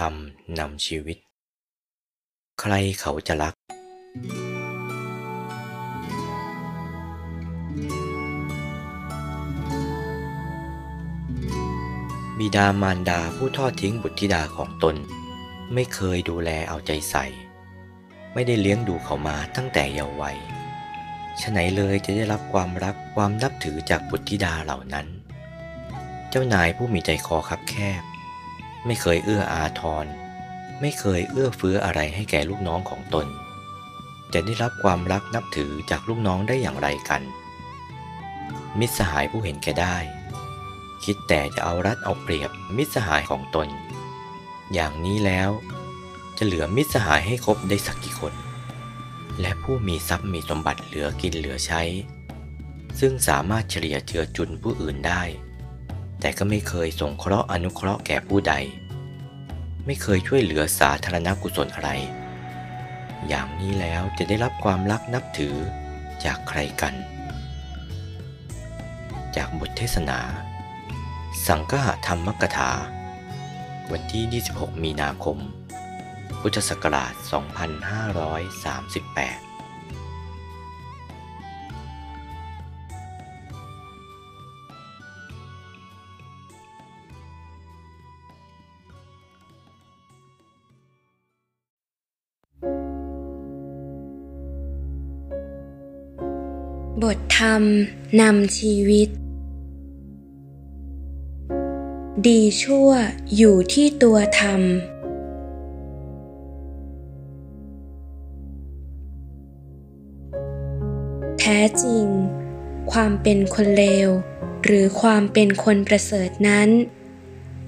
รรมนำชีวิต ใครเขาจะรัก บิดามารดาผู้ทอดทิ้งบุตรธิดาของตน ไม่เคยดูแลเอาใจใส่ ไม่ได้เลี้ยงดูเขามาตั้งแต่เยาว์วัยฉะไหนเลยจะได้รับความรักความนับถือจากบุตรธิดาเหล่านั้น เจ้านายผู้มีใจคอคับแคบ ไม่เคยเอื้ออาทร ไม่เคยเอื้อเฟื้ออะไรให้แก่ลูกน้องของตน จะได้รับความรักนับถือจากลูกน้องได้อย่างไรกัน มิตรสหายผู้เห็นแก่ได้ คิดแต่จะเอารัดเอาเปรียบมิตรสหายของตน อย่างนี้แล้วจะเหลือมิตรสหายให้ครบได้สักกี่คน และผู้มีทรัพย์มีสมบัติเหลือกินเหลือใช้ ซึ่งสามารถเฉลี่ยเจือจุนผู้อื่นได้ แต่ก็ไม่เคยสงเคราะห์อนุเคราะห์แก่ผู้ใด ไม่เคยช่วยเหลือสาธารณกุศลอะไร อย่างนี้แล้วจะได้รับความรักนับถือจากใครกัน จากบทเทศนา สังฆธรรมกถา วันที่ 26 มีนาคม พุทธศักราช 2538 บทธรรมนำชีวิต ดีชั่วอยู่ที่ตัวธรรม แท้จริง ความเป็นคนเลว หรือความเป็นคนประเสริฐนั้น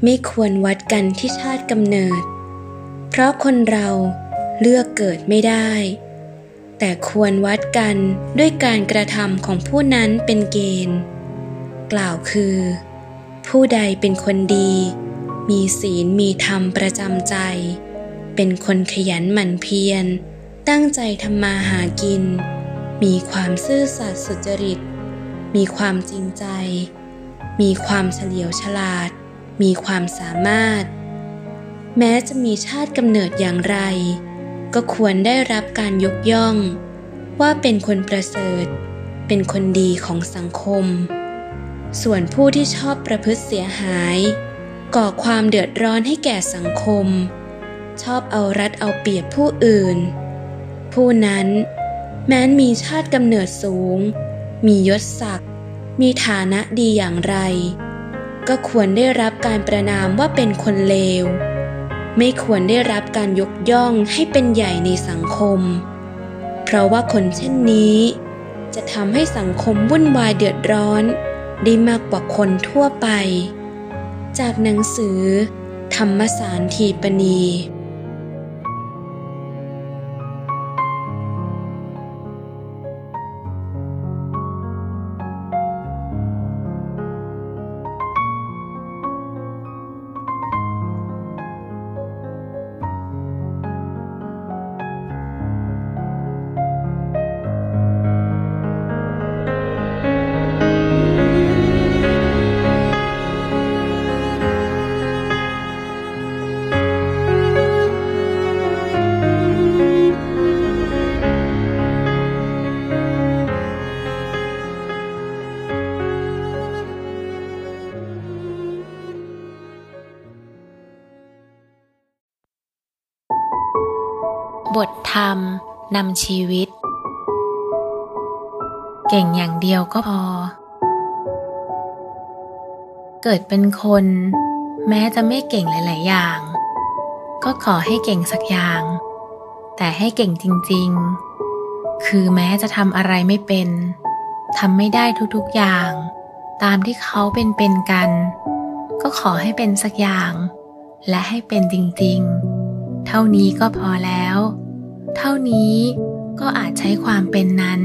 ไม่ควรวัดกันที่ชาติกำเนิด เพราะคนเราเลือกเกิดไม่ได้ แต่ควรวัดกันด้วยการกระทำของผู้นั้นเป็นเกณฑ์ กล่าวคือ ผู้ใดเป็นคนดี มีศีลมีธรรมประจำใจ เป็นคนขยันหมั่นเพียร ตั้งใจทำมาหากิน มีความซื่อสัตย์สุจริต มีความจริงใจ มีความเฉลียวฉลาด มีความสามารถ แม้จะมีชาติกำเนิดอย่างไร ก็ควรได้รับการยกย่อง ว่าเป็นคนประเสริฐ เป็นคนดีของสังคม ส่วนผู้ที่ชอบประพฤติเสียหาย ก่อความเดือดร้อนให้แก่สังคม ชอบเอารัดเอาเปรียบผู้อื่น ผู้นั้นแม้นมีชาติกำเนิดสูง มียศศักดิ์ มีฐานะดีอย่างไร ก็ควรได้รับการประนามว่าเป็นคนเลว ไม่ควรได้รับการยกย่องให้เป็นใหญ่ในสังคม เพราะว่าคนเช่นนี้ จะทำให้สังคมวุ่นวายเดือดร้อน ได้มากกว่าคนทั่วไป จากหนังสือ ธรรมสารทีปณี บทธรรมนำชีวิต เก่งอย่างเดียวก็พอ เกิดเป็นคน แม้จะไม่เก่งหลาย ๆ อย่าง ก็ขอให้เก่งสักอย่าง แต่ให้เก่งจริง ๆ คือแม้จะทำอะไรไม่เป็นทำไม่ได้ทุก ๆ อย่าง ตามที่เขาเป็นเป็นกัน ก็ขอให้เป็นสักอย่าง และให้เป็นจริง ๆ เท่านี้ก็พอแล้ว เท่านี้ก็อาจใช้ความเป็นนั้น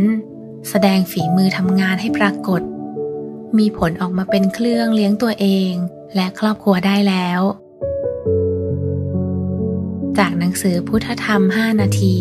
แสดงฝีมือทำงานให้ปรากฏ มีผลออกมาเป็นเครื่องเลี้ยงตัวเองและครอบครัวได้แล้ว จากหนังสือพุทธธรรม 5 นาที